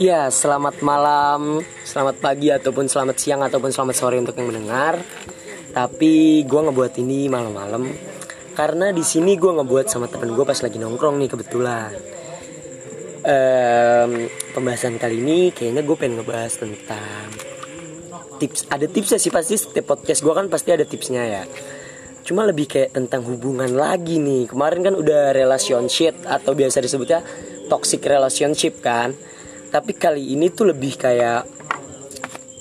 Ya, selamat malam, selamat pagi ataupun selamat siang ataupun selamat sore untuk yang mendengar. Tapi gue ngebuat ini malam-malam karena di sini gue ngebuat sama temen gue pas lagi nongkrong nih kebetulan. Em, pembahasan kali ini kayaknya gue pengen ngebahas tentang tips. Ada tipsnya sih pasti setiap podcast gue kan pasti ada tipsnya ya. Cuma lebih kayak tentang hubungan lagi nih. Kemarin kan udah relationship atau biasa disebutnya toxic relationship kan. Tapi kali ini tuh lebih kayak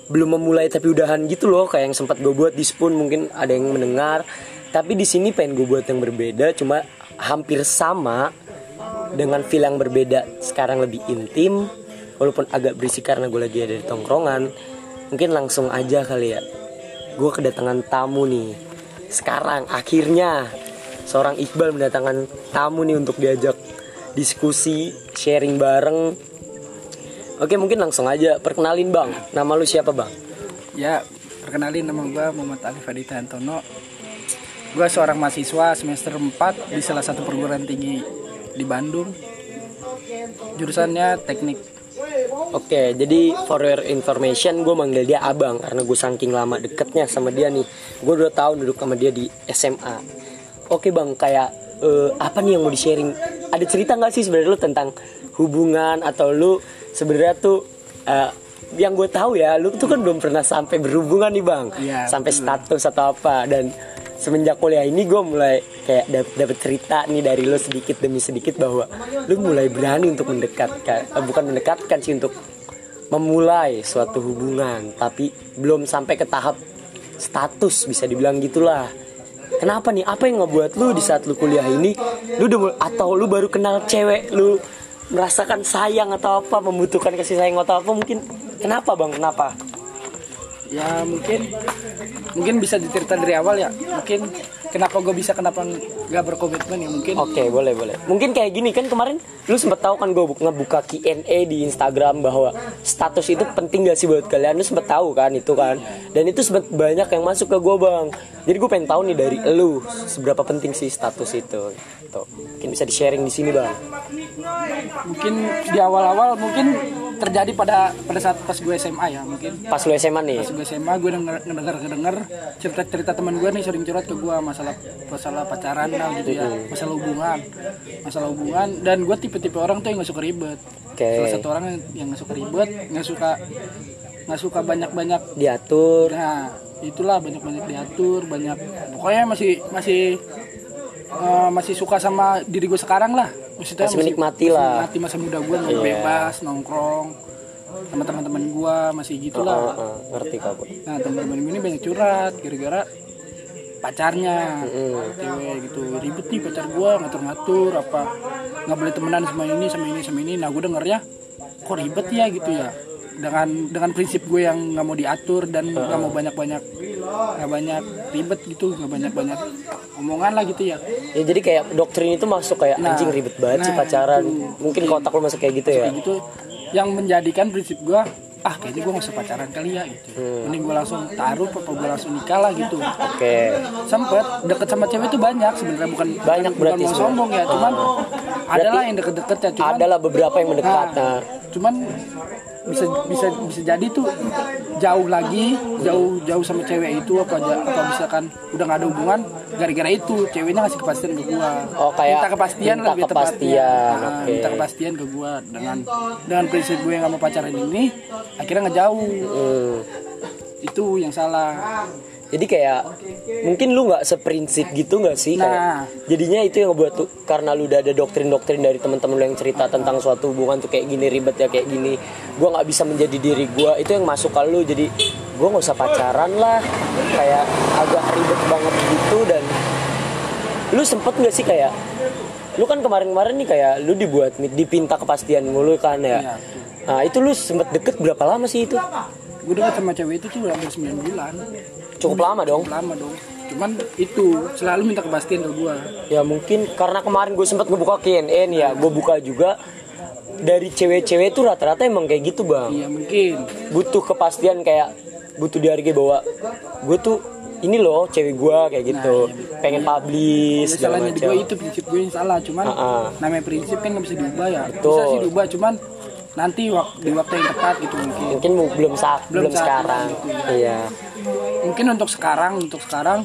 belum memulai tapi udahan gitu loh. Kayak yang sempat gue buat di spoon mungkin ada yang mendengar. Tapi di sini pengen gue buat yang berbeda cuma hampir sama dengan feel yang berbeda sekarang lebih intim. Walaupun agak berisik karena gue lagi ada di tongkrongan mungkin langsung aja kali ya. Gue kedatangan tamu nih sekarang akhirnya seorang Iqbal mendatangkan tamu nih untuk diajak diskusi sharing bareng Oke mungkin langsung aja perkenalin bang Nama lu siapa bang? Ya, perkenalin nama gue Muhammad Alif Adita Antono. Gue seorang mahasiswa semester 4 di salah satu perguruan tinggi di Bandung. Jurusannya teknik. Oke jadi for your information gue manggil dia abang Karena gue saking lama deketnya sama dia nih. Gue udah tahun duduk sama dia di SMA Oke bang kayak eh, apa nih yang mau di sharing Ada cerita nggak sih sebenarnya lu tentang hubungan Atau lu sebenarnya tuh eh, yang gue tahu ya lu tuh kan belum pernah sampai berhubungan nih bang. Iya, sampai status atau apa dan semenjak kuliah ini gue mulai kayak dap- dapet cerita nih dari lu sedikit demi sedikit bahwa lu mulai berani untuk mendekatkan eh, bukan mendekatkan sih untuk memulai suatu hubungan tapi belum sampai ke tahap status bisa dibilang gitulah. Kenapa nih? Apa yang ngebuat lu di saat lu kuliah ini lu udah mul- atau lu baru kenal cewek lu merasakan sayang atau apa membutuhkan kasih sayang atau apa mungkin kenapa bang? Kenapa? Ya mungkin mungkin bisa diceritain dari awal ya. Mungkin kenapa gue bisa kenapa nggak berkomitmen ya mungkin. Oke boleh boleh. Mungkin kayak gini kan kemarin Lu sempet tahu kan gue ngebuka Q&A di Instagram Bahwa status itu penting gak sih buat kalian? Lu sempet tahu kan itu kan? Dan itu sempet banyak yang masuk ke gue bang. Jadi gue pengen tahu nih dari lu Seberapa penting sih status itu? Tuh, Mungkin bisa di sharing di sini bang. Mungkin di awal-awal mungkin terjadi pada pada saat pas gue SMA ya mungkin. Pas lu SMA nih? Pas gue SMA gue denger ngedenger ngedenger cerita cerita teman gue nih sering curhat ke gue masalah masalah pacaran lah gitu ya. Masalah hubungan. Masalah hubungan. Dan gue tipe tipe orang tuh yang gak suka ribet. Oke. salah satu orang yang- yang gak suka ribet nggak suka nggak suka banyak banyak Diatur. Nah itulah banyak banyak diatur banyak. Pokoknya masih masih eh, masih suka sama diri gue sekarang lah. Maksudnya Masih menikmati lah. menikmati masa muda gue Iya. bebas nongkrong sama teman-teman gue masih gitulah Oh, oh, Ngerti kak gue Nah teman-teman gue ini banyak curhat gara-gara pacarnya. Cewek gitu. Ribet nih pacar gue ngatur-ngatur apa nggak boleh temenan sama ini sama ini sama ini. Nah gue dengernya kok ribet ya gitu ya. Dengan dengan prinsip gue yang nggak mau diatur dan nggak mau banyak-banyak nggak banyak ribet gitu nggak banyak-banyak omongan lah gitu ya. Ya jadi kayak doktrin itu masuk kayak Nah, anjing ribet banget sih nah, pacaran. itu. Mungkin kotak lu masuk kayak gitu ya? kayak gitu. Yang menjadikan prinsip gue ah kayaknya gue nggak usah pacaran kali ya gitu. Mending gue langsung taruh apa gue langsung nikah lah gitu. Oke. Sempet deket sama cewek itu banyak sebenarnya bukan Banyak bukan berarti mau sombong ya cuman ada lah yang deket-deket ya cuman Adalah beberapa yang mendekat nah, nah, cuman bisa bisa bisa jadi tuh jauh lagi jauh jauh sama cewek itu apa apa misalkan udah nggak ada hubungan gara-gara itu ceweknya ngasih kepastian ke gua. Oh, kayak minta kepastian minta lebih kepastian, tepatnya Nah, oke. minta kepastian ke gua. Dengan dengan prinsip gue yang nggak mau pacaran ini akhirnya ngejauh. Hmm. itu yang salah Jadi kayak mungkin lu nggak seprinsip gitu nggak sih? Kayak Nah. jadinya itu yang ngebuat tuh karena lu udah ada doktrin-doktrin dari teman-teman lu yang cerita tentang suatu hubungan tuh kayak gini ribet ya kayak gini. Gua nggak bisa menjadi diri gua itu yang masuk ke lu. Jadi gua nggak usah pacaran lah. Kayak agak ribet banget gitu dan lu sempet nggak sih kayak lu kan kemarin-kemarin nih kayak lu dibuat dipinta kepastian mulu kan ya? Iya, nah itu lu sempet deket berapa lama sih itu? Gue deket sama cewek itu tuh hampir 9 bulan cukup lama dong. Cukup lama dong. Cuman itu selalu minta kepastian ke gua. Ya mungkin karena kemarin gue sempat ngebuka KNN ya, gue buka juga. Dari cewek-cewek itu rata-rata emang kayak gitu bang. iya mungkin. Butuh kepastian kayak butuh dihargai bahwa gue tuh ini loh cewek gue kayak gitu. pengen publish Ya, segala salahnya di gue itu prinsip gue yang salah. Cuman Ah-ah. namanya prinsip kan nggak bisa diubah ya. Bisa Betul. sih diubah cuman nanti wak- di waktu yang tepat gitu mungkin. Mungkin mu- belum saat belum, Belum saatnya sekarang. gitu, iya. Mungkin untuk sekarang untuk sekarang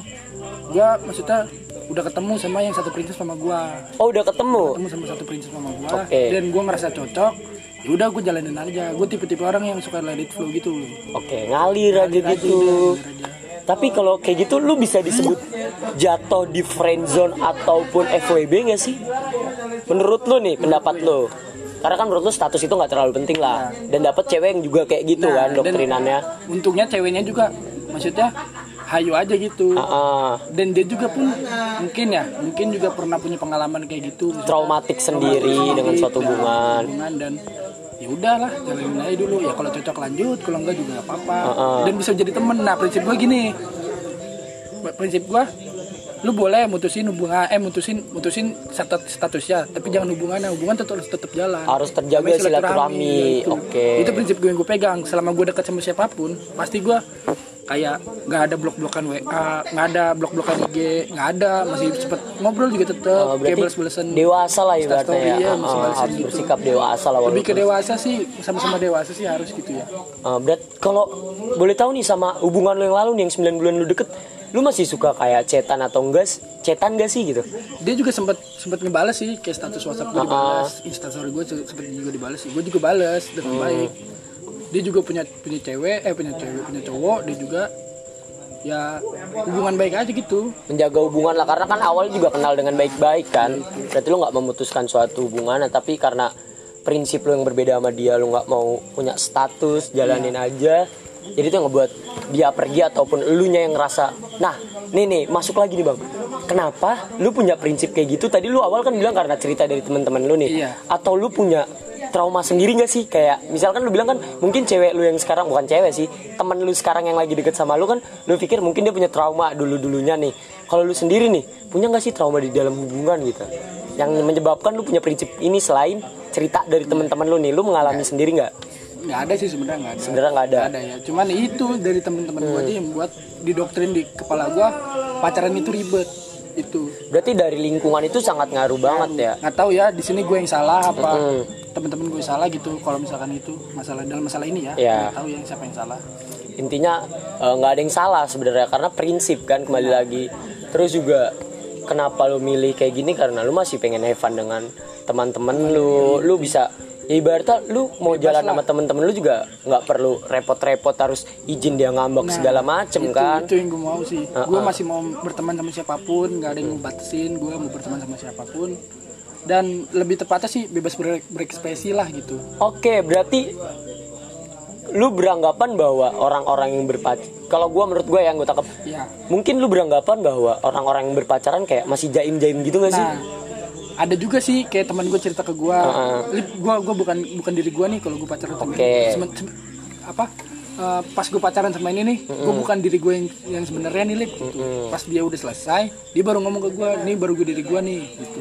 gue maksudnya udah ketemu sama yang satu prinsip sama gue oh udah ketemu? Ketemu sama satu prinsip sama gue Oke. dan gue ngerasa cocok ya udah gue jalanin aja. Gue tipe-tipe orang yang suka let it flow gitu. Oke ngalir aja Aja gitu. ngalir aja. tapi kalau kayak gitu lu bisa disebut jatuh di friend zone ataupun FWB gak sih? Menurut lu nih pendapat lu karena kan menurut lu status itu nggak terlalu penting lah. Dan dapat cewek yang juga kayak gitu Nah, kan doktrinannya. untungnya ceweknya juga maksudnya hayu aja gitu. Ah, ah. dan dia juga pun mungkin ya mungkin juga pernah punya pengalaman kayak gitu. Traumatik sendiri dengan suatu dan hubungan. dan ya udahlah jalanin aja dulu. Ya kalau cocok lanjut kalau enggak juga nggak apa-apa. Heeh. dan bisa jadi temen. Nah prinsip gue gini. Prinsip gue lu boleh mutusin hubungan eh mutusin mutusin status statusnya tapi jangan hubungannya hubungan tetap harus tetap jalan Harus terjaga silaturahmi. itu. Oke. itu prinsip gue yang gue pegang selama gue dekat sama siapa pun pasti gue kayak nggak ada blok-blokan WA nggak ada blok-blokan IG nggak ada masih cepet ngobrol juga tetap Oh, kayak balas-balasan dewasa lah ibaratnya Instastory, ya Ah, masih balasan harus gitu. bersikap dewasa lah lebih ke dewasa sih sama-sama dewasa sih harus gitu ya Ah, berat kalau boleh tahu nih sama hubungan lu yang lalu nih yang 9 bulan lu deket lu masih suka kayak cetan atau enggak cetan gak sih gitu? Dia juga sempat sempat ngebales sih kayak status WhatsApp gue dibalas instastory gue sempat juga dibalas sih. Gue juga balas dengan baik. Dia juga punya punya cewek eh punya cewek punya cowok dia juga ya hubungan baik aja gitu. Menjaga hubungan lah karena kan awalnya juga kenal dengan baik-baik kan. Berarti lu nggak memutuskan suatu hubungan tapi karena prinsip lu yang berbeda sama dia lu nggak mau punya status jalanin aja jadi itu yang ngebuat dia pergi ataupun elunya yang ngerasa nah nih nih masuk lagi nih bang. Kenapa lu punya prinsip kayak gitu? Tadi lu awal kan bilang karena cerita dari teman-teman lu nih. Iya. atau lu punya trauma sendiri gak sih? Kayak misalkan lu bilang kan mungkin cewek lu yang sekarang bukan cewek sih teman lu sekarang yang lagi deket sama lu kan lu pikir mungkin dia punya trauma dulu dulunya nih. Kalau lu sendiri nih punya gak sih trauma di dalam hubungan gitu? Yang menyebabkan lu punya prinsip ini selain cerita dari teman-teman lu nih lu mengalami sendiri nggak nggak ada sih sebenarnya nggak ada. Sebenarnya nggak ada. Nggak ada ya. Cuman itu dari teman-teman gue aja yang buat didoktrin di kepala gue pacaran itu ribet itu. Berarti dari lingkungan itu sangat ngaruh banget ya? Nggak tahu ya di sini gue yang salah apa Mm. teman-teman gue salah gitu kalau misalkan itu masalah dalam masalah ini ya. Iya. nggak tahu yang siapa yang salah. Intinya eh, nggak ada yang salah sebenarnya karena prinsip kan kembali lagi. Terus juga kenapa lu milih kayak gini? Karena lu masih pengen have fun dengan teman-teman lu. Lu bisa ya ibaratnya lu mau jalan sama teman-teman lu juga nggak perlu repot-repot harus izin dia ngambek segala macem itu, kan? itu yang gue mau sih. Gue masih mau berteman sama siapa pun nggak ada yang ngebatasin gue mau berteman sama siapa pun. Dan lebih tepatnya sih bebas ber- berekspresi lah gitu. Oke berarti lu beranggapan bahwa orang-orang yang berpacaran kalau gua menurut gua yang gue tangkap ya mungkin lu beranggapan bahwa orang-orang yang berpacaran kayak masih jaim-jaim gitu gak sih? Nah ada juga sih kayak teman gue cerita ke gue Lip, gue gue bukan bukan diri gue nih kalau gue pacaran sama ini. Semen- sem- apa eh, pas gue pacaran sama ini nih gue bukan diri gue yang yang sebenarnya nih lip gitu. pas dia udah selesai dia baru ngomong ke gue nih baru gue diri gue nih gitu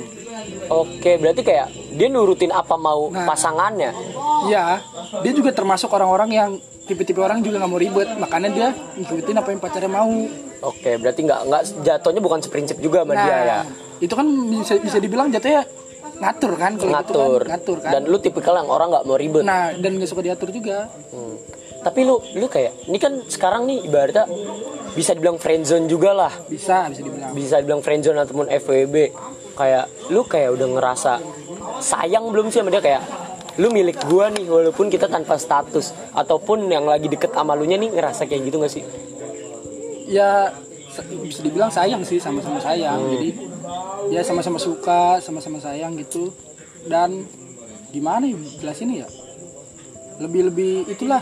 Oke, berarti kayak dia nurutin apa mau Nah. pasangannya. Iya, dia juga termasuk orang-orang yang tipe-tipe orang juga nggak mau ribet, makanya dia ngikutin apa yang pacarnya mau. Oke, berarti nggak nggak jatuhnya bukan seprinsip juga sama dia ya. itu kan bisa bisa dibilang jatuhnya ngatur kan kalau gitu Ngatur. kan ngatur kan. Dan lu tipikal yang orang nggak mau ribet. nah, dan nggak suka diatur juga. Hmm. Tapi lu lu kayak ini kan sekarang nih ibaratnya bisa dibilang friendzone juga lah. Bisa, bisa dibilang. Bisa dibilang friendzone ataupun FWB. Kayak lu kayak udah ngerasa sayang belum sih sama dia kayak lu milik gua nih walaupun kita tanpa status ataupun yang lagi deket sama lu nya nih ngerasa kayak gitu gak sih? Ya bisa dibilang sayang sih sama-sama sayang. Hmm. Jadi ya sama-sama suka, sama-sama sayang gitu. Dan gimana ya jelasin ya? Lebih-lebih itulah,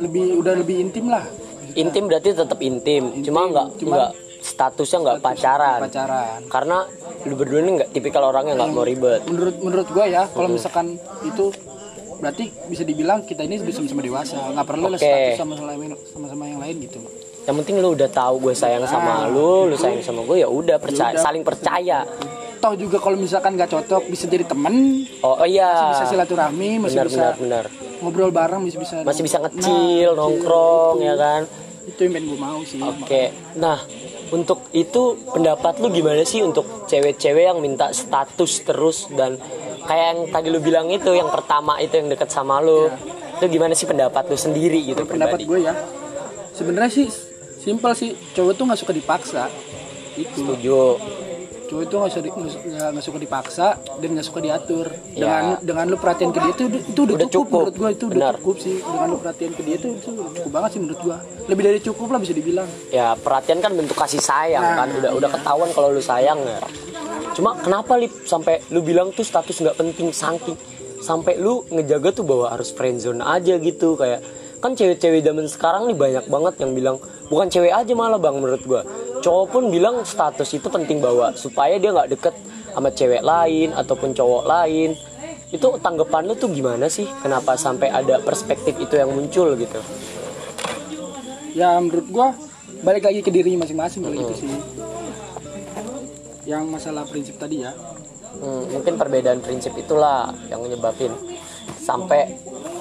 lebih udah lebih intim lah. Intim berarti tetap intim, cuma nggak cuma- nggak statusnya nggak pacaran. Pacaran. Karena lu berdua ini nggak tipikal orang yang nggak mau ribet. menurut menurut gue ya kalau misalkan itu berarti bisa dibilang kita ini sudah sama-sama dewasa nggak perlu lah Oke. status sama sama-sama yang lain gitu Yang penting lu udah tahu gue sayang sama lu, lu sayang sama gue ya udah percaya, saling percaya. toh juga kalau misalkan nggak cocok bisa jadi temen Oh, oh iya. bisa silaturahmi masih Benar bisa benar benar. ngobrol bareng masih bisa Masih bisa ngecil, nongkrong ya kan. itu yang pengen gue mau sih Oke. Nah, untuk itu pendapat lu gimana sih untuk cewek-cewek yang minta status terus dan kayak yang tadi lu bilang itu yang pertama itu yang deket sama lu. Itu gimana sih pendapat lu sendiri gitu pendapat pribadi? gue ya sebenarnya sih simpel sih. Cowok tuh nggak suka dipaksa. Itu. Setuju. Cowok itu nggak suka di- suka dipaksa dan nggak suka diatur. Ya. dengan dengan lu perhatian ke dia itu itu udah, Udah cukup, cukup. menurut gue itu udah Benar. cukup sih. Dengan lu perhatian ke dia itu itu cukup banget sih menurut gue lebih dari cukup lah bisa dibilang. Ya perhatian kan bentuk kasih sayang Nah, kan udah udah ketahuan kalau lu sayang ya cuma kenapa lip? Sampai lu bilang tuh status nggak penting saking sampai lu ngejaga tuh bahwa harus friendzone aja gitu. Kayak kan cewek-cewek zaman sekarang nih banyak banget yang bilang bukan cewek aja malah bang menurut gua. Cowok pun bilang status itu penting bahwa supaya dia nggak deket sama cewek lain ataupun cowok lain. Itu tanggapan lu tuh gimana sih? Kenapa sampai ada perspektif itu yang muncul gitu? Ya menurut gua balik lagi ke diri masing-masing kalau itu sih yang masalah prinsip tadi ya? Hmm, mungkin perbedaan prinsip itulah yang menyebabin sampai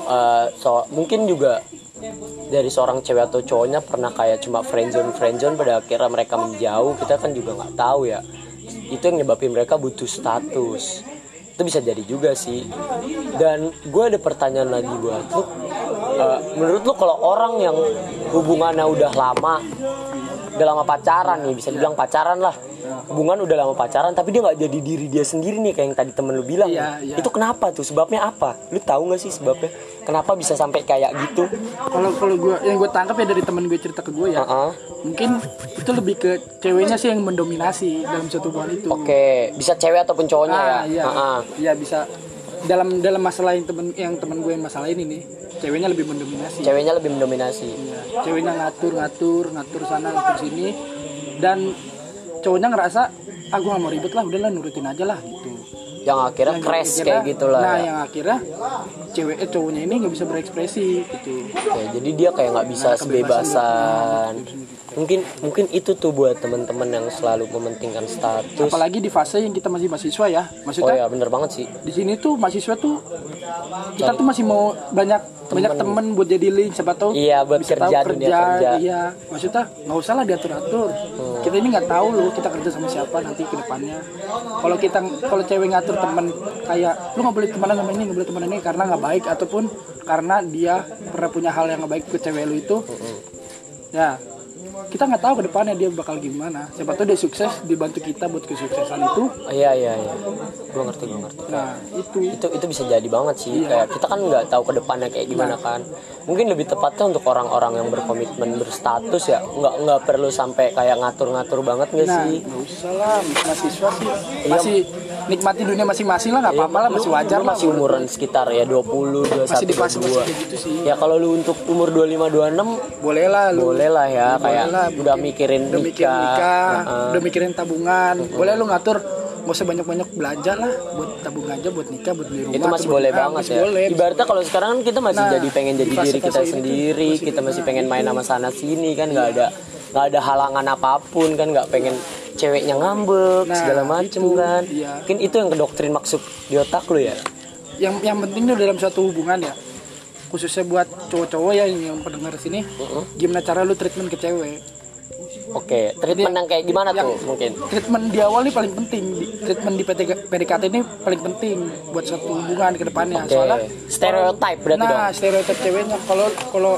eh, so, mungkin juga dari seorang cewek atau cowoknya pernah kayak cuma friendzone friendzone pada akhirnya mereka menjauh kita kan juga nggak tahu ya. Itu yang nyebabin mereka butuh status itu bisa jadi juga sih. Dan gue ada pertanyaan lagi buat lu. Eh, menurut lu kalau orang yang hubungannya udah lama udah lama pacaran nih bisa dibilang pacaran lah. Hubungan udah lama pacaran tapi dia nggak jadi diri dia sendiri nih kayak yang tadi temen lu bilang Iya, iya. itu kenapa tuh? Sebabnya apa? Lu tahu nggak sih sebabnya kenapa bisa sampai kayak gitu? Kalau kalau gue yang gue tangkap ya dari temen gue cerita ke gue ya. Heeh. mungkin itu lebih ke ceweknya sih yang mendominasi dalam satu hubungan itu. Oke bisa cewek ataupun cowoknya ya? ah, iya. Heeh. iya bisa. Dalam dalam masalah yang temen yang temen gue yang masalah ini nih ceweknya lebih mendominasi. Ceweknya lebih mendominasi. Iya, ceweknya ngatur ngatur ngatur sana ngatur sini. Dan cowoknya ngerasa ah gue gak mau ribet lah udahlah nurutin aja lah. gitu yang akhirnya Yang crash akhirnya- kayak gitulah nah ya. yang akhirnya cewek eh, cowoknya ini nggak bisa berekspresi gitu. Oke, jadi dia kayak nggak bisa Nah, sebebasan mungkin mungkin itu tuh buat teman-teman yang selalu mementingkan status. Apalagi di fase yang kita masih mahasiswa ya oh maksudnya ya bener banget sih. di sini tuh mahasiswa tuh kita tuh masih mau banyak banyak temen. buat jadi link siapa tahu Iya, buat bisa kerja, tahu dunia kerja. Hmm. iya. Maksudnya nggak usah lah diatur atur kita ini nggak tahu loh kita kerja sama siapa nanti ke depannya. Kalau kita kalau cewek ngatur temen kayak lu nggak boleh temenan sama ini nggak boleh temenan ini karena nggak baik ataupun karena dia pernah punya hal yang nggak baik ke cewek lu itu. Hmm. ya kita nggak tahu ke depannya dia bakal gimana. Siapa tahu dia sukses dibantu kita buat kesuksesan itu. Oh, iya iya iya. Gue ngerti gue ngerti. Nah itu. Itu itu bisa jadi banget sih. Iya. kayak kita kan nggak tahu ke depannya kayak gimana kan. Mungkin lebih tepatnya untuk orang-orang yang berkomitmen berstatus ya. Nggak nggak perlu sampai kayak ngatur-ngatur banget nggak Nah, sih? nggak usah lah, mahasiswa sih masih nikmati dunia masing-masing lah, nggak apa-apa lah, masih wajar lu lah. masih umuran sekitar ya 20 21 masih di fase 22 kayak gitu sih. ya kalau lu untuk umur 25 26 Boleh lah, lu. boleh lah ya Boleh kayak lah, udah mikirin udah mikirin nikah, Heeh. udah mikirin tabungan. Boleh lu ngatur, nggak usah banyak-banyak belanja lah, buat tabung aja, buat nikah, buat beli rumah. itu masih buat- boleh ah, banget masih ya Boleh. ibaratnya kalau sekarang kan kita masih Nah, jadi pengen jadi diri kita sendiri masih- kita masih nah, pengen main itu. sama sana sini kan nggak ada nggak ada halangan apa pun kan nggak pengen ceweknya ngambek Nah, segala macem itu, kan iya. mungkin itu yang kedoktrin maksud di otak lu ya Yang yang penting tuh dalam suatu hubungan ya, khususnya buat cowok-cowok ya yang, pendengar sini, gimana cara lu treatment ke cewek. oke treatment yang kayak gimana yang- tuh mungkin treatment di awal ini paling penting treatment di PTK PDKT ini paling penting buat suatu hubungan ke depannya Oke. soalnya Stereotype berarti nah dong. stereotip ceweknya kalau kalau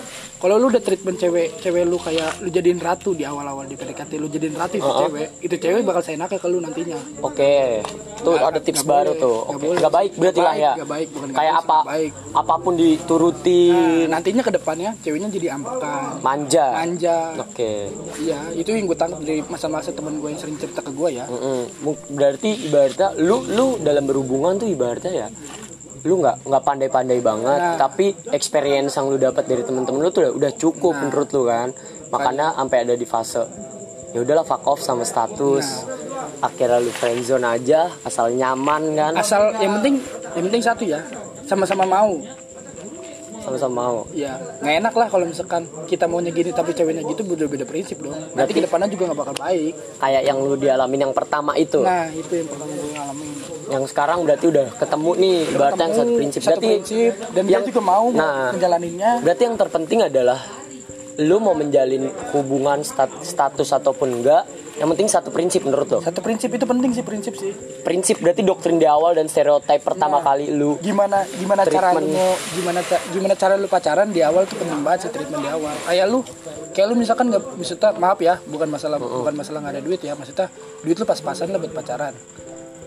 kalau lu udah treatment cewek cewek lu kayak lu jadiin ratu di awal-awal di PDKT lu jadiin ratu itu cewek itu cewek bakal seenaknya ke lu nantinya Oke, tuh Nggak- ada tips nggak baru boleh, tuh. Oke, boleh. nggak baik berarti lah ya. nggak baik, bukan Kayak apa, baik. apa pun diturutin, nantinya ke depannya ceweknya jadi ambekan manja. manja Oke. iya itu yang gue tangkap dari masa-masa temen gue yang sering cerita ke gue ya Mm-mm. Mu- Berarti ibaratnya lu lu dalam berhubungan tuh ibaratnya ya lu nggak nggak pandai-pandai banget Nah. tapi experience yang lu dapat dari temen-temen lu tuh udah, udah cukup Nah. menurut lu kan makanya sampai ada di fase ya udahlah fuck off sama status Nah. akhirnya lu friendzone aja asal nyaman kan asal yang penting yang penting satu ya sama-sama mau sama-sama mau. Ya nggak enak lah kalau misalkan kita maunya gini tapi ceweknya gitu beda beda prinsip dong. Nanti Berarti- ke depannya juga nggak bakal baik. Kayak yang lu dialamin yang pertama itu? Nah itu yang pertama gue ngalamin yang sekarang berarti udah ketemu nih ibaratnya yang satu Ketemu, prinsip. satu berarti prinsip dan yang- dia juga mau nah menjalaninnya berarti yang terpenting adalah lu mau menjalin hubungan stat- status ataupun enggak yang penting satu prinsip menurut lo. Satu prinsip itu penting sih prinsip sih. Prinsip berarti doktrin di awal dan stereotip pertama kali lu gimana gimana cara lu gimana gimana cara lu pacaran di awal tuh penting banget sih treatment di awal. Kayak lu kayak lu misalkan nggak maksudnya maaf ya bukan masalah bukan masalah nggak ada duit ya maksudnya duit lu pas-pasan lah buat pacaran.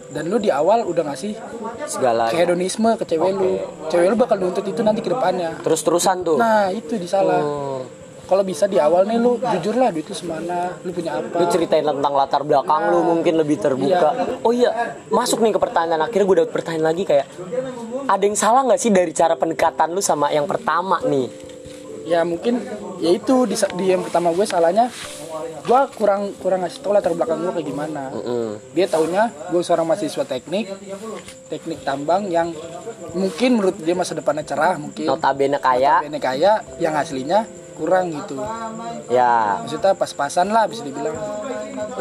Dan lu di awal udah ngasih segala. hedonisme ke cewek lu. Cewek lu bakal nuntut itu nanti ke depannya. Terus terusan tuh. Nah itu di salah Oh. Kalau bisa di awal nih lu jujur lah duit lu semana lu punya apa? Lu ceritain tentang latar belakang lu mungkin lebih terbuka. Oh iya masuk nih ke pertanyaan. Akhirnya gue dapet pertanyaan lagi kayak ada yang salah nggak sih dari cara pendekatan lu sama yang pertama nih? Ya mungkin ya itu di, di yang pertama gue salahnya gue kurang kurang ngasih tau latar belakang gue kayak gimana. Mm. dia taunya gue seorang mahasiswa teknik teknik tambang yang mungkin menurut dia masa depannya cerah mungkin. Notabene kaya. Ini kaya yang aslinya kurang gitu. Ya. Maksudnya pas-pasan lah bisa dibilang.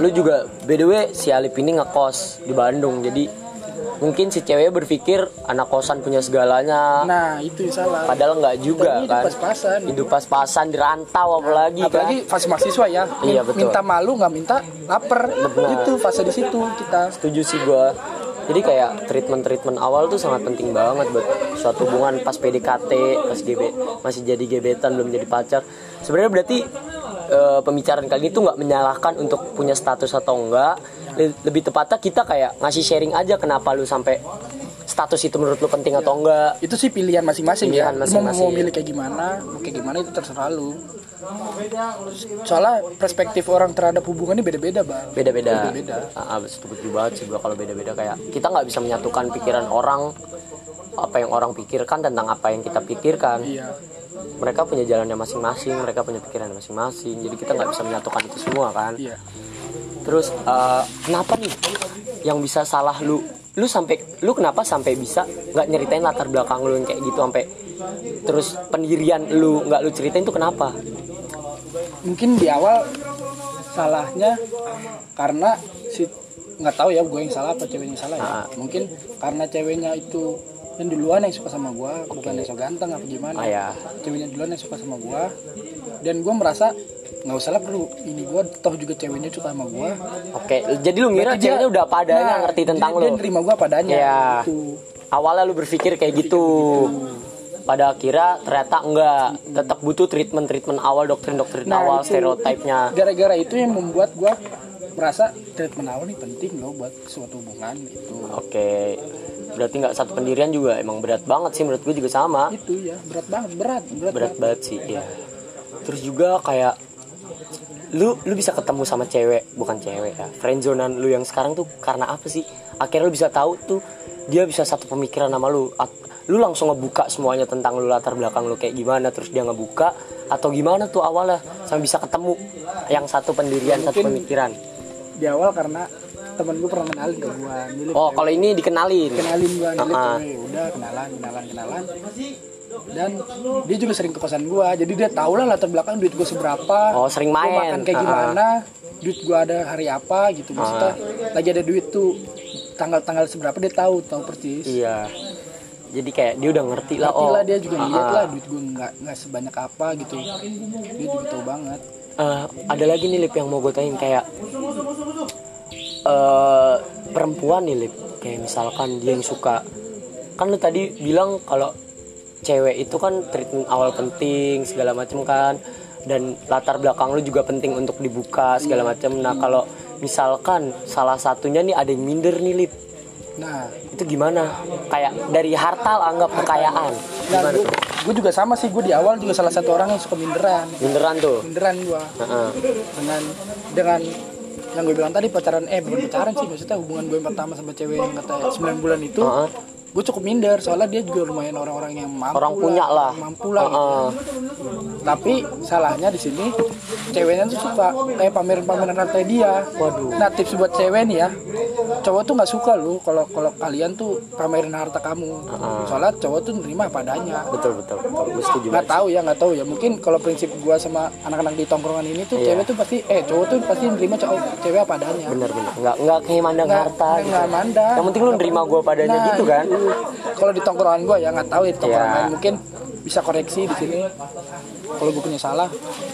Lu juga by the way si Alip ini ngekos di Bandung jadi mungkin si cewek berpikir anak kosan punya segalanya. Nah itu yang salah. Padahal nggak juga Tapi kan. pas-pasan. Hidup pas-pasan di rantau apalagi, apalagi kan fase mahasiswa ya. Iya, betul. minta malu nggak minta lapar. Itu fase di situ kita. Setuju sih gua jadi kayak treatment-treatment awal tuh sangat penting banget buat suatu hubungan pas PDKT, pas GB, masih jadi gebetan belum jadi pacar. Sebenarnya berarti eh, pembicaraan kali ini tuh nggak menyalahkan untuk punya status atau enggak. Le- Lebih tepatnya kita kayak ngasih sharing aja kenapa lu sampai status itu menurut lu penting atau enggak. itu sih pilihan masing-masing ya Lu mau, masing-masing. mau milih kayak gimana mau kayak gimana itu terserah lu soalnya perspektif orang terhadap hubungan ini beda-beda bang Beda-beda. Beda-beda. Ah, ah, setuju banget sih gua kalau beda-beda kayak kita nggak bisa menyatukan pikiran orang apa yang orang pikirkan tentang apa yang kita pikirkan. iya mereka punya jalannya masing-masing, mereka punya pikiran masing-masing. Jadi kita nggak bisa menyatukan itu semua kan. iya Terus eh, kenapa nih yang bisa salah lu? Lu sampai lu kenapa sampai bisa nggak nyeritain latar belakang lu yang kayak gitu sampai terus pendirian lu nggak lu ceritain itu kenapa? Mungkin di awal salahnya karena si nggak tahu ya gue yang salah apa ceweknya yang salah ya Ah. mungkin karena ceweknya itu yang duluan yang suka sama gue bukan yang so ganteng apa gimana Ah, ya. ceweknya duluan yang suka sama gue dan gue merasa nggak usah lah perlu ini gue toh juga ceweknya suka sama gue Oke, jadi lu ngira Berarti dia- ceweknya udah apa adanya Nah, ngerti tentang dia, lu. dia nerima gue padanya gitu. Awalnya lu berpikir kayak gitu. Pada akhirnya ternyata enggak. Tetap butuh treatment-treatment awal, doktrin-doktrin awal, Nah, itu- stereotipnya. gara-gara itu yang membuat gue merasa treatment awal nih penting loh buat suatu hubungan gitu Oke, berarti nggak satu pendirian juga emang berat banget sih menurut gue juga sama. itu ya berat banget berat berat, Berat banget sih, ya. Terus juga kayak lu lu bisa ketemu sama cewek bukan cewek ya friendzonan lu yang sekarang tuh karena apa sih akhirnya lu bisa tahu tuh dia bisa satu pemikiran sama lu lu langsung ngebuka semuanya tentang lu latar belakang lu kayak gimana terus dia ngebuka atau gimana tuh awalnya sampai bisa ketemu yang satu pendirian satu Mungkin- pemikiran? di awal karena temen gue pernah kenalin ke gue milih oh kalau ini dikenalin? Kenalin gue milih Ah-ah. cewek udah kenalan kenalan kenalan. Dan dia juga sering ke kosan gue jadi dia tahu lah latar belakang duit gue seberapa. Oh, sering gua main. makan kayak Ah-ah. gimana. Duit gue ada hari apa gitu. Maksudnya lagi ada duit tuh. Tanggal-tanggal seberapa dia tahu tahu persis. Iya jadi kayak dia udah ngerti lah Ngerti oh. lah dia juga lihat ah-ah. lah duit gue nggak nggak sebanyak apa gitu. Dia juga tahu banget. Eh, ada lagi nih lip yang mau gue tanyain kayak eh perempuan nih lip. Kayak misalkan dia yang suka kan lu tadi bilang kalau cewek itu kan treatment awal penting segala macem kan. Dan latar belakang lu juga penting untuk dibuka segala macem. Nah kalau misalkan salah satunya nih ada yang minder nih lip nah itu gimana? Kayak dari harta lah, anggap kekayaan. Dan gimana gue, juga sama sih gue di awal juga salah satu orang yang suka minderan. Minderan tuh? Minderan gue Heeh. dengan dengan yang gue bilang tadi pacaran eh bukan pacaran sih maksudnya hubungan gue yang pertama sama cewek yang kata 9 bulan itu Heeh. Gue cukup minder soalnya dia juga lumayan orang-orang yang mampu orang punya lah mampu lah gitu. Heeh. tapi salahnya di sini ceweknya tuh suka kayak pameran-pameran harta dia Waduh. nah tips buat cewek nih ya cowok tuh nggak suka lu kalau kalau kalian tuh pamerin harta kamu soalnya cowok tuh nerima apa adanya betul betul betul gue setuju nggak tahu ya nggak tahu ya mungkin kalau prinsip gua sama anak-anak di tongkrongan ini tuh Iya. cewek tuh pasti eh cowok tuh pasti nerima cowok cewek apa adanya bener bener nggak nggak kayak mandang nggak harta gitu. nggak mandang yang penting lu nerima gue padanya Nah, gitu kan itu. Kalau di tongkrongan gua ya nggak tahu ya di tongkrongan lain. Mungkin bisa koreksi di sini. Kalau gue punya salah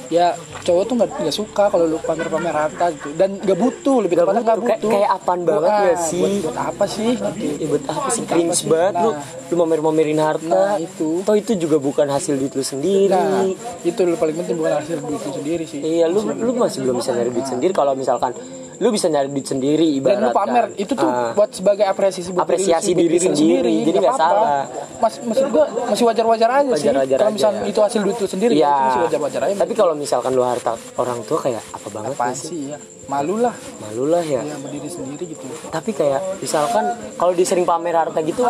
ya cowok tuh nggak suka kalau lu pamer-pamer harta gitu. Dan nggak butuh lebih tepatnya nggak butuh. Kayak- kayak apaan banget nggak sih? buat, buat apa sih? Gitu. Ya buat apa sih? cringe apa sih? banget lu. Nah. lu mamer-mamerin harta. Nah, itu. toh itu juga bukan hasil duit lu sendiri. Nah itu lu paling penting bukan hasil duit lu sendiri sih. Iya lu lu masih belum bisa nyari duit sendiri. Kalau misalkan lu bisa nyari duit sendiri dan lu ibarat pamer itu tuh buat sebagai apresiasi buat Apresiasi diri, diri sendiri, jadi nggak salah. mas maksud gua masih wajar-wajar aja sih. Wajar-wajar kalau aja. misalnya itu hasil duit lu sendiri Iya. itu masih wajar-wajar aja. Tapi kalau misalkan lu harta orang tua kayak apa banget apaan nggak sih? sih ya malu lah. Malu lah ya. Ya sama diri sendiri gitu. Tapi kayak misalkan kalau dia sering pamer harta gitu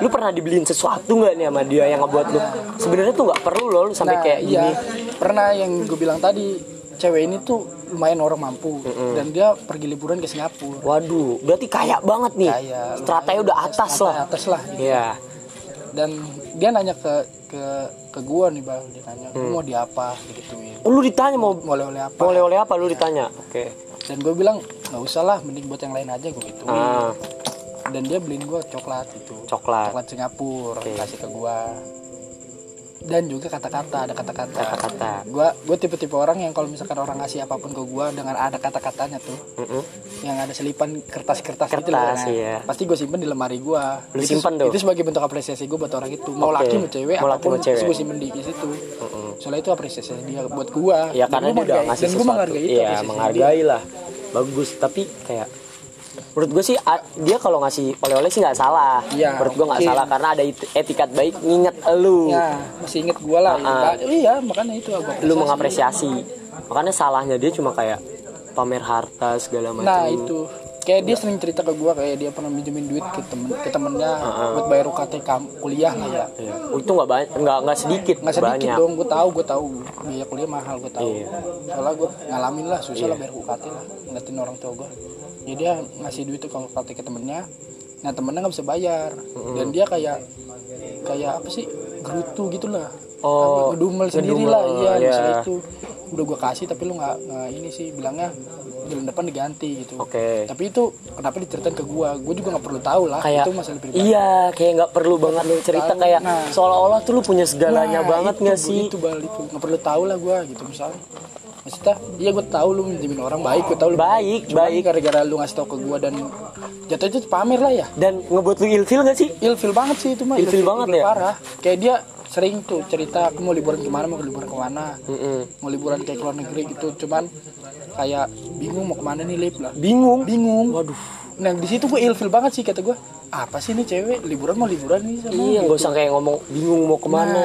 lu pernah dibeliin sesuatu nggak nih sama dia yang ngebuat lu? Sebenarnya tuh nggak perlu loh lu sampai nah, kayak iya. gini. Pernah yang gue bilang tadi cewek ini tuh lumayan orang mampu. Dan dia pergi liburan ke Singapura. Waduh berarti kaya banget nih. Kaya, stratanya udah atas lah. Atas lah gitu. Iya. dan dia nanya ke ke ke gua nih bang. Dia nanya Mm. "Lu mau di apa? Gituin Oh, lu ditanya mau mau oleh-oleh apa? mau oleh-oleh apa? Lu ditanya? Oke. Dan gue bilang nggak usah lah mending buat yang lain aja gue gitu. Ah. Dan dia beliin gue coklat gitu. Coklat. Coklat Singapura Oke. kasih ke gue dan juga kata-kata ada kata-kata kata-kata gue gue tipe-tipe orang yang kalau misalkan orang ngasih apa pun ke gue dengan ada kata-katanya tuh Mm-mm. yang ada selipan kertas-kertas gitu loh Kertas, nah, iya. pasti gue simpen di lemari gue Lu simpen tuh? itu sebagai bentuk apresiasi gue buat orang itu mau Oke. laki mau cewek Mau laki, apa pun mau cewek. gue simpen di situ Mm-mm. soalnya itu apresiasi dia buat gue ya karena dia udah ngasih dan gue sesuatu menghargai itu iya menghargai lah bagus tapi kayak menurut gue sih dia kalau ngasih oleh-oleh sih nggak salah Iya, menurut gue nggak mungkin. salah karena ada etikat baik nginget lu ya masih inget gue lah Ah, ah. iya makanya itu aku lu apresiasi. mengapresiasi makanya salahnya dia cuma kayak pamer harta segala macam Nah itu kayak dia sering cerita ke gua kayak dia pernah minjemin duit ke temen ke temennya buat bayar UKT kuliah lah ya. Iya. Oh, itu nggak banyak nggak nggak sedikit Nggak sedikit banyak dong, gue tahu, gue tahu biaya kuliah mahal, gue tahu. Iya. Soalnya gue ngalamin lah susah lah bayar UKT lah, ngeliatin orang tua gue. Jadi dia ngasih duit tuh ke UKT ke temennya, nah temennya nggak bisa bayar, dan dia kayak kayak apa sih gerutu gitu lah. Oh, ngedumel sendiri lah, iya, iya. misalnya itu udah gue kasih tapi lu nggak ini sih bilangnya bulan depan diganti gitu. Oke. Tapi itu kenapa diceritain ke gua? Gua juga nggak perlu tahu lah. kayak itu masalah pribadi. iya kayak nggak perlu banget lu cerita tahu. kayak Nah. seolah-olah tuh lu punya segalanya Nah, banget nggak sih Itu bal itu nggak perlu tahu lah gua gitu misalnya. Maksudnya, iya gue tahu lu minjemin orang baik, gue tahu lu Baik, Cuman baik. gara-gara lu ngasih tau ke gua dan jatuh itu pamer lah ya. dan ngebuat lu ilfil nggak sih Ilfil banget sih itu mah. Ilfil banget ya? Parah. Kayak dia sering tuh cerita aku mau liburan ke mana, mau liburan ke mana, Mm-mm. mau liburan kayak ke luar negeri gitu. Cuman kayak bingung mau ke mana nih lip lah. bingung Bingung. waduh Nah di situ gue ilfil banget sih kata gue. Apa sih nih cewek liburan mau liburan nih sama Iya, nggak usah kayak ngomong bingung mau ke mana.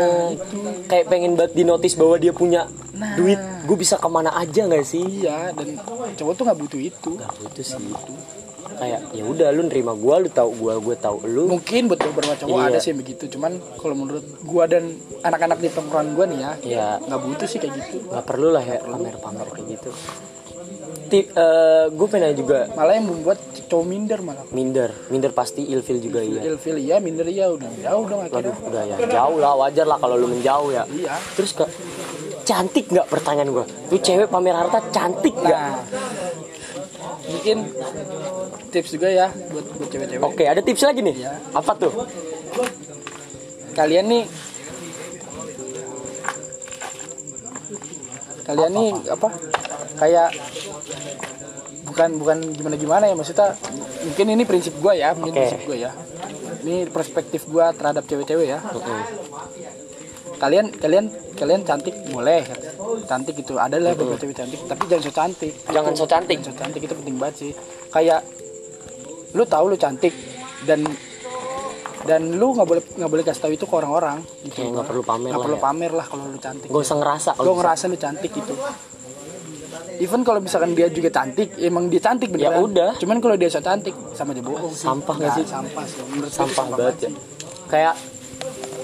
Kayak pengen banget di notice bahwa dia punya Nah. duit. Gue bisa ke mana aja nggak sih? Iya dan cowok tuh nggak butuh itu. Gak butuh sih. Kayak ya udah lu nerima gue, lu tahu gue, gue tahu lu. Mungkin beberapa cowok Iya. ada sih begitu. Cuman kalau menurut gua dan anak-anak di tongkrongan gua nih ya, Ya nggak butuh sih kayak gitu. nggak perlu lah ya pamer-pamer kayak gitu. Tip, eh gue pengen nanya juga Malah yang membuat cowok minder malah. minder, minder pasti ilfil juga iya. Ilfil ya, minder ya udah jauh dong akhirnya. Waduh, udah ya jauh lah, wajar lah kalau lu menjauh ya. Iya. Terus ke cantik nggak pertanyaan gue? Tuh cewek pamer harta cantik nggak? Nah, mungkin tips juga ya buat buat cewek-cewek. Oke, ada tips lagi nih. Iya. Apa tuh? Kalian nih kalian nih apa kayak bukan bukan gimana gimana ya maksudnya mungkin ini prinsip gua ya mungkin Oke. prinsip gua ya ini perspektif gua terhadap cewek-cewek ya kalian kalian kalian cantik boleh cantik itu ada lah beberapa cewek cantik tapi jangan so cantik Jangan so cantik. Jangan so cantik itu penting banget sih kayak lu tahu lu cantik dan dan lu nggak boleh nggak boleh kasih tahu itu ke orang-orang gitu Ya, nggak perlu pamer nggak lah perlu ya. pamer lah kalau lu cantik Gak usah ngerasa kalau gue bisa. ngerasa lu cantik gitu even kalau misalkan dia juga cantik emang dia cantik beneran Ya udah. cuman kalau dia so cantik sama aja bohong. Sampah nggak sih? sampah sih menurut sampah banget ya. Kayak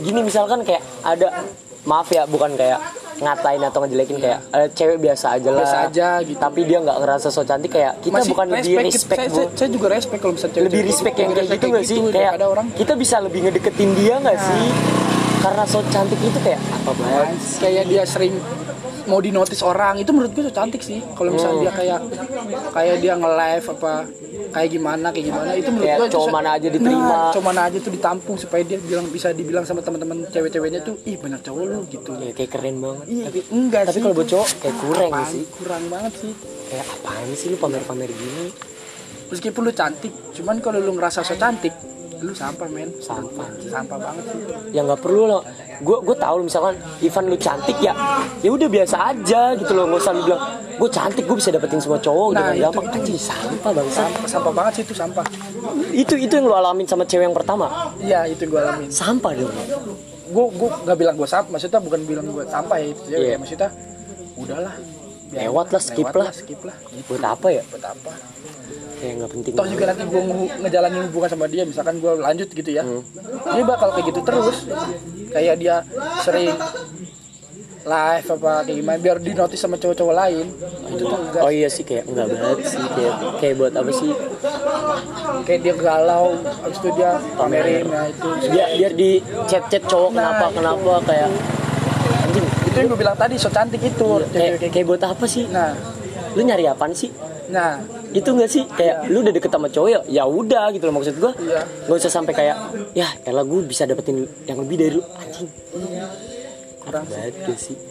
gini misalkan kayak ada maaf ya bukan kayak ngatain atau ngejelekin kayak ada cewek biasa aja lah. Biasa aja gitu. Tapi dia nggak ngerasa so cantik kayak kita Masih bukan lebih gitu. respect saya, saya, saya juga respect kalau misalnya cewek lebih respect yang kayak gitu gak sih? Kayak ada orang kita bisa lebih ngedeketin dia nggak sih? Karena so cantik itu kayak apa banget? kayak dia sering mau di notice orang itu menurut gue tuh cantik sih. Kalau misalnya Hmm. dia kayak kayak dia nge live apa kayak gimana kayak gimana itu menurut Kayak gue sa- mana aja diterima. nah, cowok mana aja tuh ditampung supaya dia bilang bisa dibilang sama teman-teman cewek-ceweknya tuh ih banyak cowok lu gitu. Ya kayak keren banget. Iya enggak tapi kalau buat cowok kayak kurang Apaan? sih. Kurang banget sih. Kayak apaan sih lu pamer-pamer gini? Meskipun lu cantik cuman kalau lu ngerasa so cantik lu sampah men. Sampah. sampah banget sih. Ya nggak perlu loh gue gue tahu misalkan Ivan lu cantik ya ya udah biasa aja gitu loh nggak usah lu bilang gue cantik gue bisa dapetin semua cowok Nah, dengan itu- gampang. anjing sampah bang sampah, sampah banget sih itu sampah. Itu itu yang lu alamin sama cewek yang pertama? Iya itu gue alamin. Sampah dong. Gue gue nggak bilang gue sampah maksudnya bukan bilang gue sampah ya itu Iya. ya maksudnya udahlah biarin Lewat lah, skip lewat lah. skip lah. Gitu buat apa ya? Buat apa? Kayak nggak penting toh juga nanti gue ngejalanin hubungan sama dia misalkan gue lanjut gitu ya. Hmm. dia bakal kayak gitu terus. Kayak dia sering live apa kayak gimana biar di notice sama cowok-cowok lain. Itu tuh enggak. Oh iya sih kayak enggak banget sih. Kayak kayak buat apa sih? Kayak dia galau habis itu dia pamerin. ya itu. Biar biar di chat chat cowok kenapa Nah, kenapa kayak anjing itu yang gue bilang tadi so cantik itu. Kayak cewek kayak kayak buat apa sih? Nah. Lu nyari apaan sih? Nah. Itu enggak sih? Kayak lu udah deket sama cowok ya ya udah gitu loh maksud gua. Iya. nggak usah sampai kayak ya elah gue bisa dapetin yang lebih dari lu. Anjing. Kurang banget gak sih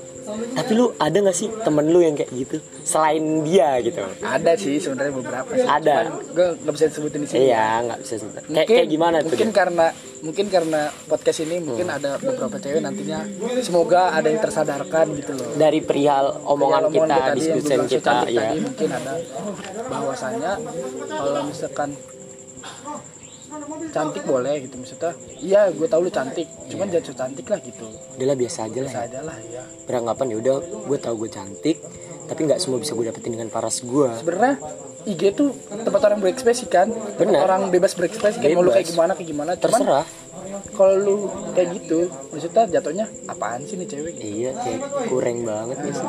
tapi lu ada nggak sih temen lu yang kayak gitu? Selain dia gitu. Ada sih sebenarnya beberapa sih. Ada. gue nggak bisa sebutin di sini. Iya nggak bisa sebut kayak kayak gimana tuh mungkin dia? karena mungkin karena podcast ini mungkin ada beberapa cewek nantinya. Semoga ada yang tersadarkan gitu loh. Dari perihal omongan Kayak kita diskusi kita cantik ya. mungkin ada bahwasannya kalau misalkan cantik boleh gitu maksudnya iya gue tahu lu cantik cuman jangan so cantik lah gitu. Udahlah biasa aja lah bisa ya. aja lah ya beranggapan ya udah gue tahu gue cantik tapi nggak semua bisa gue dapetin dengan paras gue sebenarnya IG tuh tempat orang berekspresi kan? Benar. orang bebas berekspresi kan mau lu kayak gimana kayak gimana cuman terserah. kalau lu kayak gitu maksudnya jatuhnya apaan sih nih cewek gitu. iya kayak kurang banget nih sih.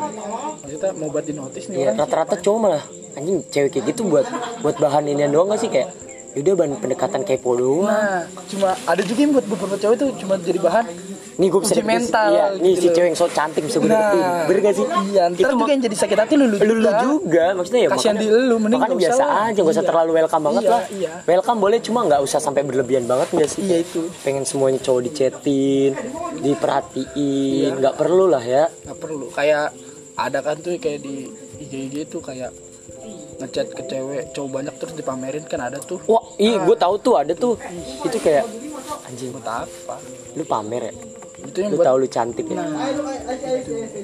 Maksudnya mau buat di notice nih Iya, rata-rata cowok malah anjing cewek kayak gitu buat buat bahan inian doang gak sih? Kayak yaudah bahan pendekatan kepo doang nah cuma ada juga yang buat beberapa cewek tuh cuma jadi bahan nih gue bisa mental iya, nih gitu si loh. cewek yang so cantik bisa gue nah bener gak sih? iya ntar itu juga yang jadi sakit hati lu lu lu, lu juga maksudnya ya Kasihan makanya, di lu, mending makanya biasa lah. aja gak usah Iya. terlalu welcome banget Iya, lah. iya. welcome boleh cuma nggak usah sampai berlebihan banget gak sih? Iya itu. Pengen semuanya cowok dicetin diperhatiin nggak perlu lah ya. Nggak perlu. Kayak ada kan tuh kayak di IG IG tuh kayak ngechat ke cewek cowok banyak terus dipamerin kan ada tuh. Wah ih gue tahu tuh ada tuh. Itu kayak anjing buat apa? lu pamer ya? Itu yang lu buat tahu lu cantik ya? Nah.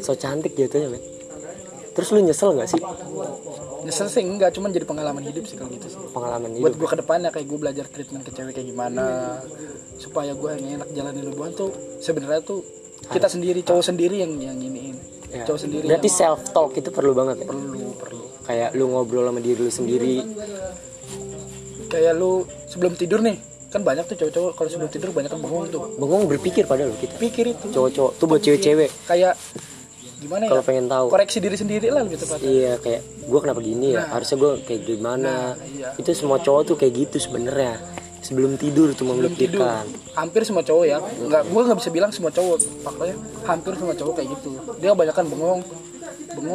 So cantik gitu ya men terus lu nyesel nggak sih? Nyesel sih enggak cuman jadi pengalaman hidup sih kalau gitu sih. Pengalaman buat hidup. gue ke depannya kayak gue belajar treatment ke cewek kayak gimana supaya gue yang enak jalanin hubungan tuh sebenarnya tuh kita sendiri cowok sendiri yang yang iniin. Ya. cowok sendiri berarti yang self talk itu perlu banget ya? Perlu perlu kayak lu ngobrol sama diri lu sendiri. Kayak lu sebelum tidur nih kan banyak tuh cowok-cowok kalau sebelum tidur banyak kan bengong tuh. Bengong berpikir padahal lu kita. Pikir itu. Cowok-cowok tuh buat cewek-cewek. Kayak gimana ya? Kalau pengen tahu. Koreksi diri sendiri lah gitu tepatnya iya kayak gue kenapa gini ya? Harusnya gue kayak gimana? Iya. itu semua cowok tuh kayak gitu sebenarnya. Sebelum tidur tuh memikirkan hampir semua cowok ya. Nggak gue nggak bisa bilang semua cowok. Faktanya hampir semua cowok kayak gitu. Dia kebanyakan bengong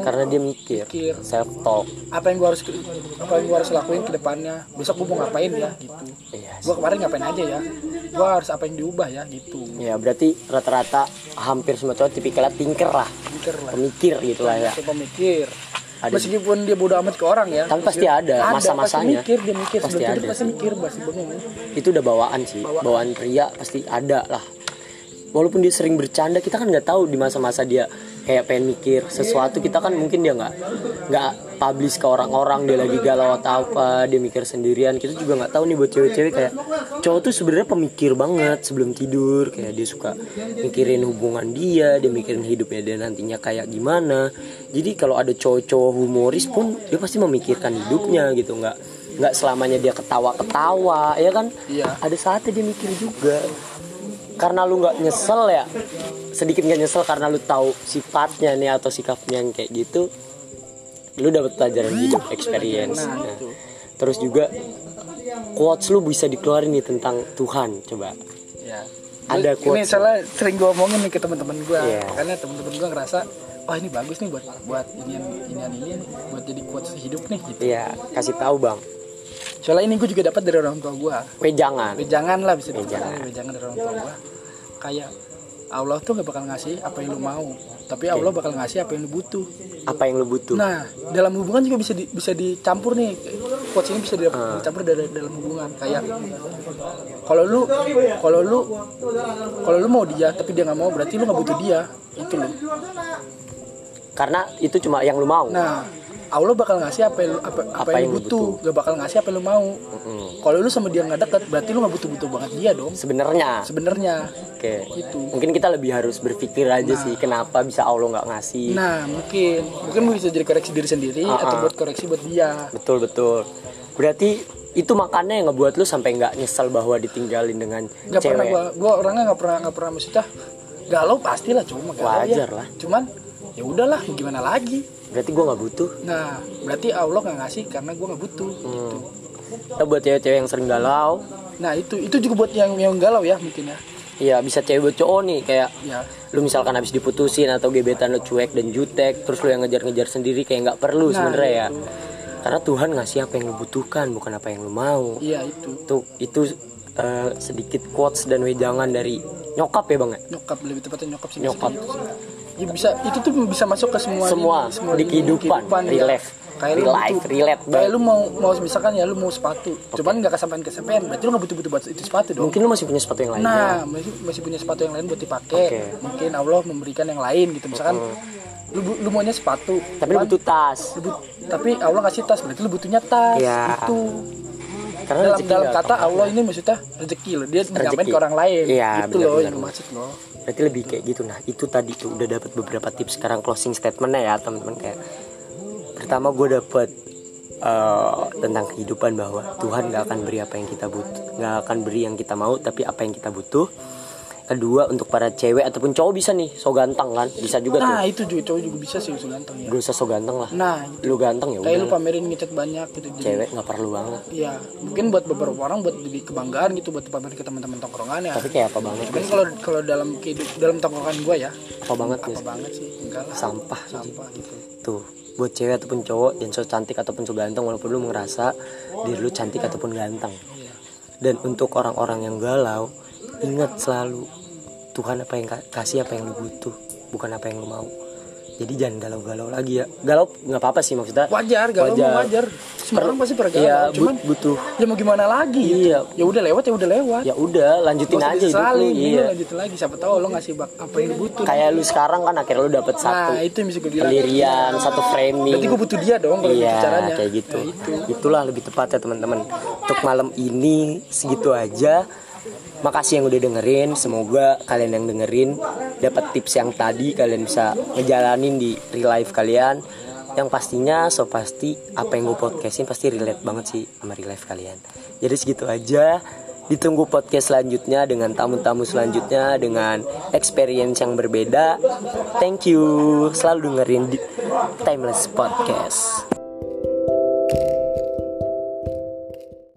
karena dia mikir Mikir. self talk apa yang gue harus apa yang gue harus lakuin ke depannya? Besok gue mau ngapain ya gitu. Iya gue kemarin ngapain aja ya? Gue harus apa yang diubah ya gitu. Ya berarti rata-rata hampir semua cowok tipikalnya tinker lah. Mikir lah. Pemikir gitu lah ya. Pemikir. Ada- meskipun dia bodoh amat ke orang ya. Tapi pasti ada masa-masanya. pasti mikir dia mikir. Pasti ada. pasti mikir pasti bengong itu udah bawaan sih. Bawaan pria pasti ada lah. Walaupun dia sering bercanda kita kan nggak tahu di masa-masa dia kayak pengen mikir sesuatu kita kan mungkin dia nggak nggak publish ke orang-orang dia lagi galau atau apa dia mikir sendirian. Kita juga nggak tahu nih buat cewek-cewek kayak cowok tuh sebenarnya pemikir banget sebelum tidur kayak dia suka mikirin hubungan dia dia mikirin hidupnya dia nantinya kayak gimana. Jadi kalau ada cowok-cowok humoris pun dia pasti memikirkan hidupnya gitu nggak nggak selamanya dia ketawa-ketawa ya kan? Iya. ada saatnya dia mikir juga. Karena lu nggak nyesel ya sedikit nggak nyesel karena lu tahu sifatnya nih atau sikapnya yang kayak gitu lu dapat pelajaran hidup experience. Nah, Nah, terus juga quotes lu bisa dikeluarin nih tentang Tuhan coba. Ya. Ada ini quotes. salah sering gue omongin nih ke teman-teman gue Iya. karena teman-teman gue ngerasa oh ini bagus nih buat buat inian inian ini nih, buat jadi quotes hidup nih gitu. Ya kasih tahu bang. Soalnya ini gue juga dapat dari orang tua gue wejangan. Wejangan lah bisa Wejangan. dibilang wejangan dari orang tua gue kayak Allah tuh gak bakal ngasih apa yang lu mau. Tapi Allah bakal ngasih apa yang lu butuh. Apa yang lu butuh. Nah dalam hubungan juga bisa di, bisa dicampur nih. Quotes ini bisa di- dicampur dari dalam hubungan. Kayak kalau lu kalau lu kalau lu mau dia tapi dia nggak mau berarti lu nggak butuh dia. Itu loh. Karena itu cuma yang lu mau. Nah Allah bakal ngasih apa yang apa, apa, Apa yang yang lu lu butuh. Gak bakal ngasih apa yang lu mau. Mm-mm. kalau lu sama dia nggak deket berarti lu nggak butuh butuh banget dia dong. Sebenarnya. Sebenarnya. Oke. Itu mungkin kita lebih harus berpikir aja sih kenapa bisa Allah nggak ngasih? Nah mungkin. Mungkin bisa jadi koreksi diri sendiri Ah, atau buat koreksi buat dia. Betul betul. Berarti itu makanya yang ngebuat lu sampai nggak nyesel bahwa ditinggalin dengan pernah cewek? gua gua orangnya nggak pernah nggak pernah maksudnya galau pastilah cuma galau Wajar ya. lah. cuman ya udahlah gimana lagi? Berarti gua nggak butuh. Nah berarti Allah nggak ngasih karena gua nggak butuh gitu. Nah, buat cewek-cewek yang sering galau. Nah itu itu juga buat yang yang galau ya mungkin ya. Iya bisa cewek buat cowok nih kayak ya. lu misalkan habis diputusin atau gebetan lu cuek dan jutek terus lu yang ngejar-ngejar sendiri kayak nggak perlu Nah, sebenarnya ya. karena Tuhan ngasih apa yang lu butuhkan bukan apa yang lu mau. Iya itu. Itu itu eh, sedikit quotes dan wejangan dari nyokap ya bang ya? Nyokap lebih tepatnya nyokap sih Nyokap. gitu sih. Ya bisa itu tuh bisa masuk ke semua Semua, di lini kehidupan, ya. relief. kayak lu life, butuh- relate kayak lu mau mau misalkan ya lu mau sepatu cuman nggak kesampaian kesampaian berarti lu nggak butuh butuh buat itu sepatu dong mungkin lu masih punya sepatu yang lainnya Nah, masih, masih punya sepatu yang lain buat dipakai. Oke. Mungkin Allah memberikan yang lain gitu. Misalkan lu, bu- lu maunya sepatu, tapi lu butuh tas lu but- tapi Allah kasih tas, berarti lu butuhnya tas. Iya. Itu. karena Dalam dalam kata Allah ini maksudnya rezeki loh. Dia nyamain ke orang lain. Iya, gitu loh yang maksud loh. Berarti lebih kayak gitu. Nah itu tadi tuh udah dapat beberapa tips sekarang closing statementnya ya teman-teman. Kayak pertama gue dapet eh, tentang kehidupan bahwa Tuhan gak akan beri apa yang kita butuh nggak akan beri yang kita mau tapi apa yang kita butuh kedua untuk para cewek ataupun cowok bisa nih so ganteng kan bisa juga Nah, tuh itu juga cowok juga bisa sih usul ganteng ya. gak usah so ganteng lah Nah, lu ganteng ya kayak lu pamerin ngechat banyak gitu cewek nggak perlu banget Iya, mungkin buat beberapa orang buat jadi kebanggaan gitu buat pamerin ke teman-teman tongkrongan ya. tapi kayak apa banget Cuman kalau kalau dalam kehidup dalam tongkrongan gua ya, apa banget apa guys banget sih? Enggak lah. sampah Sampah gitu. tuh buat cewek ataupun cowok yang so cantik ataupun so ganteng walaupun lu ngerasa diri lu cantik ataupun ganteng Iya. dan untuk orang-orang yang galau ingat selalu Tuhan apa yang ka- kasih apa yang lu butuh bukan apa yang lu mau jadi jangan galau-galau lagi ya galau nggak apa-apa sih maksudnya Wajar, galau Wajar. wajar. Semua orang pasti pernah galau. Iya, Cuman but- butuh ya mau gimana lagi? gitu. Iya. Ya udah lewat ya udah lewat. ya udah lanjutin Gak aja hidup lu disesalin, iya lanjutin lagi. Siapa tahu lo ngasih bak apa yang butuh. kayak lu sekarang kan akhirnya lu dapet satu Nah, itu yang bisa gue bilang. pendirian satu framing Berarti gue butuh dia dong kalau gitu Iya caranya. kayak gitu. Nah, itu. Itulah lebih tepat ya teman-teman. Untuk malam ini segitu aja. Makasih yang udah dengerin. Semoga kalian yang dengerin dapat tips yang tadi kalian bisa ngejalanin di real life kalian. Yang pastinya so pasti apa yang gue podcastin pasti relate banget sih sama real life kalian. Jadi segitu aja. Ditunggu podcast selanjutnya dengan tamu-tamu selanjutnya dengan experience yang berbeda. Thank you. Selalu dengerin di Timeless Podcast.